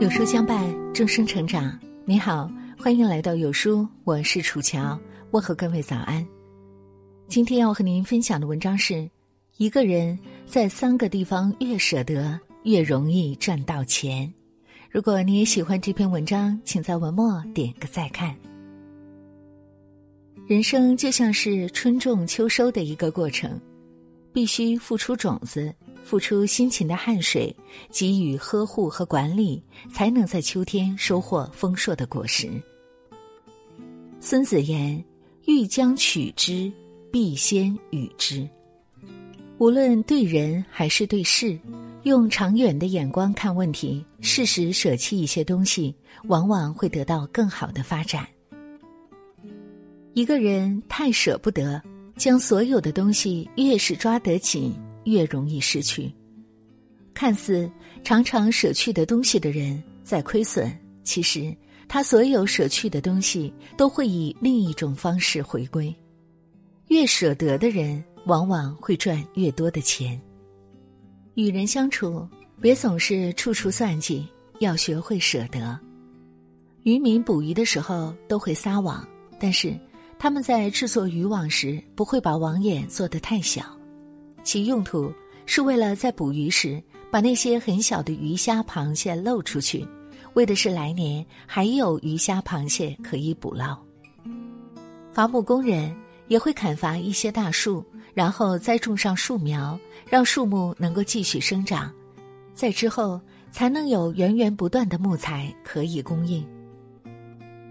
有书相伴，终生成长。你好，欢迎来到有书，我是楚乔，问候各位早安。今天要和您分享的文章是：一个人在三个地方越舍得，越容易赚到钱。如果你也喜欢这篇文章，请在文末点个再看。人生就像是春种秋收的一个过程，必须付出种子。付出辛勤的汗水，给予呵护和管理，才能在秋天收获丰硕的果实。孙子言：“欲将取之，必先予之。”无论对人还是对事，用长远的眼光看问题，适时舍弃一些东西，往往会得到更好的发展。一个人太舍不得，将所有的东西越是抓得紧。越容易失去。看似常常舍去的东西的人在亏损，其实他所有舍去的东西都会以另一种方式回归。越舍得的人，往往会赚越多的钱。与人相处，别总是处处算计，要学会舍得。渔民捕鱼的时候都会撒网，但是他们在制作渔网时不会把网眼做得太小。其用途是为了在捕鱼时把那些很小的鱼虾螃蟹露出去，为的是来年还有鱼虾螃蟹可以捕捞。伐木工人也会砍伐一些大树，然后栽种上树苗，让树木能够继续生长，在之后才能有源源不断的木材可以供应。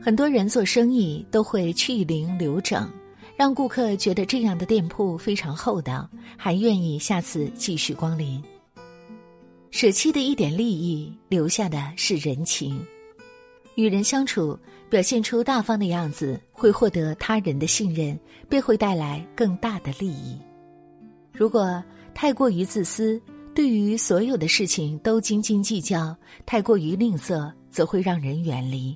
很多人做生意都会去零留整。让顾客觉得这样的店铺非常厚道，还愿意下次继续光临。舍弃的一点利益，留下的是人情。与人相处，表现出大方的样子，会获得他人的信任，便会带来更大的利益。如果太过于自私，对于所有的事情都斤斤计较，太过于吝啬，则会让人远离。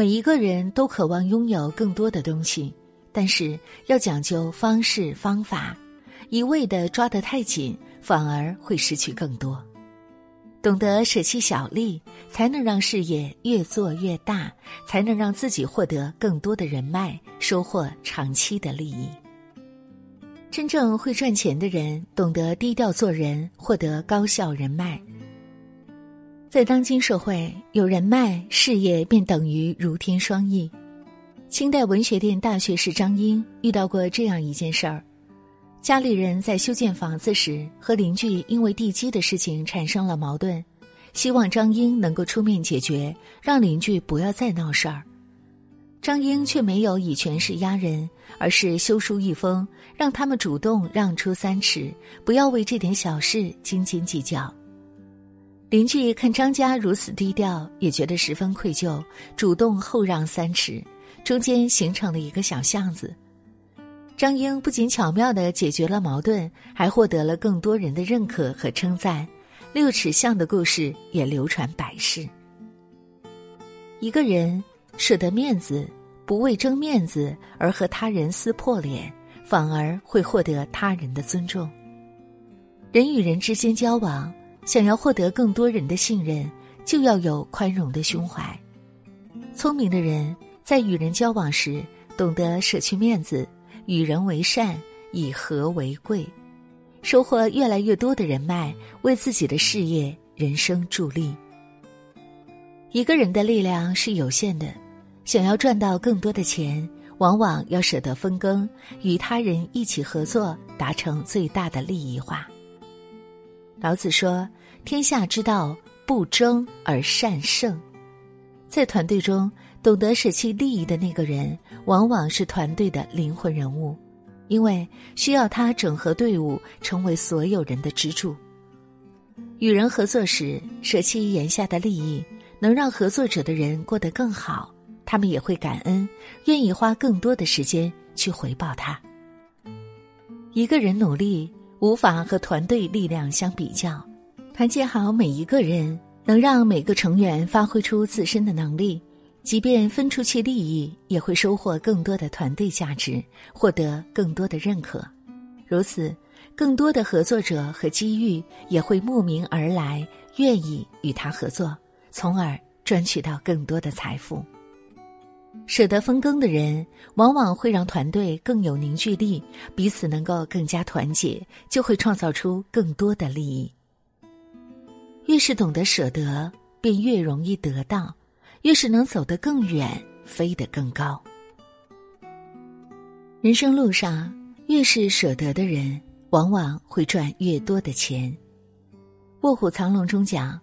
每一个人都渴望拥有更多的东西。但是要讲究方式方法，一味的抓得太紧，反而会失去更多。懂得舍弃小利，才能让事业越做越大，才能让自己获得更多的人脉，收获长期的利益。真正会赚钱的人，懂得低调做人，获得高效人脉。在当今社会，有人脉，事业便等于如天双翼。清代文学殿大学士张英遇到过这样一件事儿：家里人在修建房子时，和邻居因为地基的事情产生了矛盾，希望张英能够出面解决，让邻居不要再闹事儿。张英却没有以权势压人，而是修书一封，让他们主动让出三尺，不要为这点小事斤斤计较。邻居看张家如此低调，也觉得十分愧疚，主动后让三尺。中间形成了一个小巷子，张英不仅巧妙的解决了矛盾，还获得了更多人的认可和称赞。六尺巷的故事也流传百世。一个人舍得面子，不为争面子而和他人撕破脸，反而会获得他人的尊重。人与人之间交往，想要获得更多人的信任，就要有宽容的胸怀。聪明的人。在与人交往时，懂得舍去面子，与人为善，以和为贵，收获越来越多的人脉，为自己的事业、人生助力。一个人的力量是有限的，想要赚到更多的钱，往往要舍得分羹，与他人一起合作，达成最大的利益化。老子说：“天下之道，不争而善胜。”在团队中。懂得舍弃利益的那个人，往往是团队的灵魂人物，因为需要他整合队伍，成为所有人的支柱。与人合作时，舍弃眼下的利益，能让合作者的人过得更好，他们也会感恩，愿意花更多的时间去回报他。一个人努力，无法和团队力量相比较，团结好每一个人，能让每个成员发挥出自身的能力。即便分出去利益，也会收获更多的团队价值，获得更多的认可。如此，更多的合作者和机遇也会慕名而来，愿意与他合作，从而赚取到更多的财富。舍得分羹的人，往往会让团队更有凝聚力，彼此能够更加团结，就会创造出更多的利益。越是懂得舍得，便越容易得到；越是能走得更远，飞得更高。人生路上，越是舍得的人，往往会赚越多的钱。《卧虎藏龙》中讲：“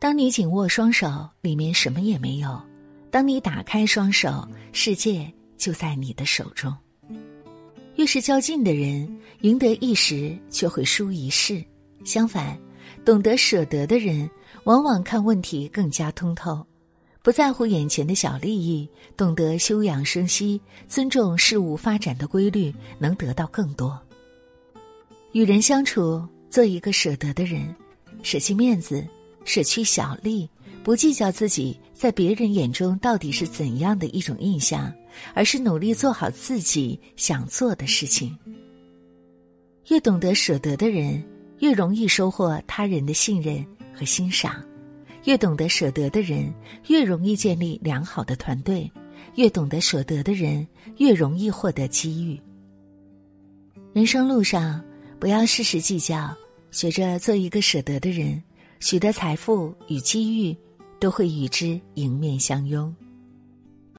当你紧握双手，里面什么也没有。”当你打开双手，世界就在你的手中。越是较劲的人，赢得一时却会输一世。相反，懂得舍得的人，往往看问题更加通透，不在乎眼前的小利益，懂得休养生息，尊重事物发展的规律，能得到更多。与人相处，做一个舍得的人，舍弃面子，舍去小利。不计较自己在别人眼中到底是怎样的一种印象，而是努力做好自己想做的事情。越懂得舍得的人，越容易收获他人的信任和欣赏；越懂得舍得的人，越容易建立良好的团队；越懂得舍得的人，越容易获得机遇。人生路上，不要事事计较，学着做一个舍得的人，取得财富与机遇。都会与之迎面相拥。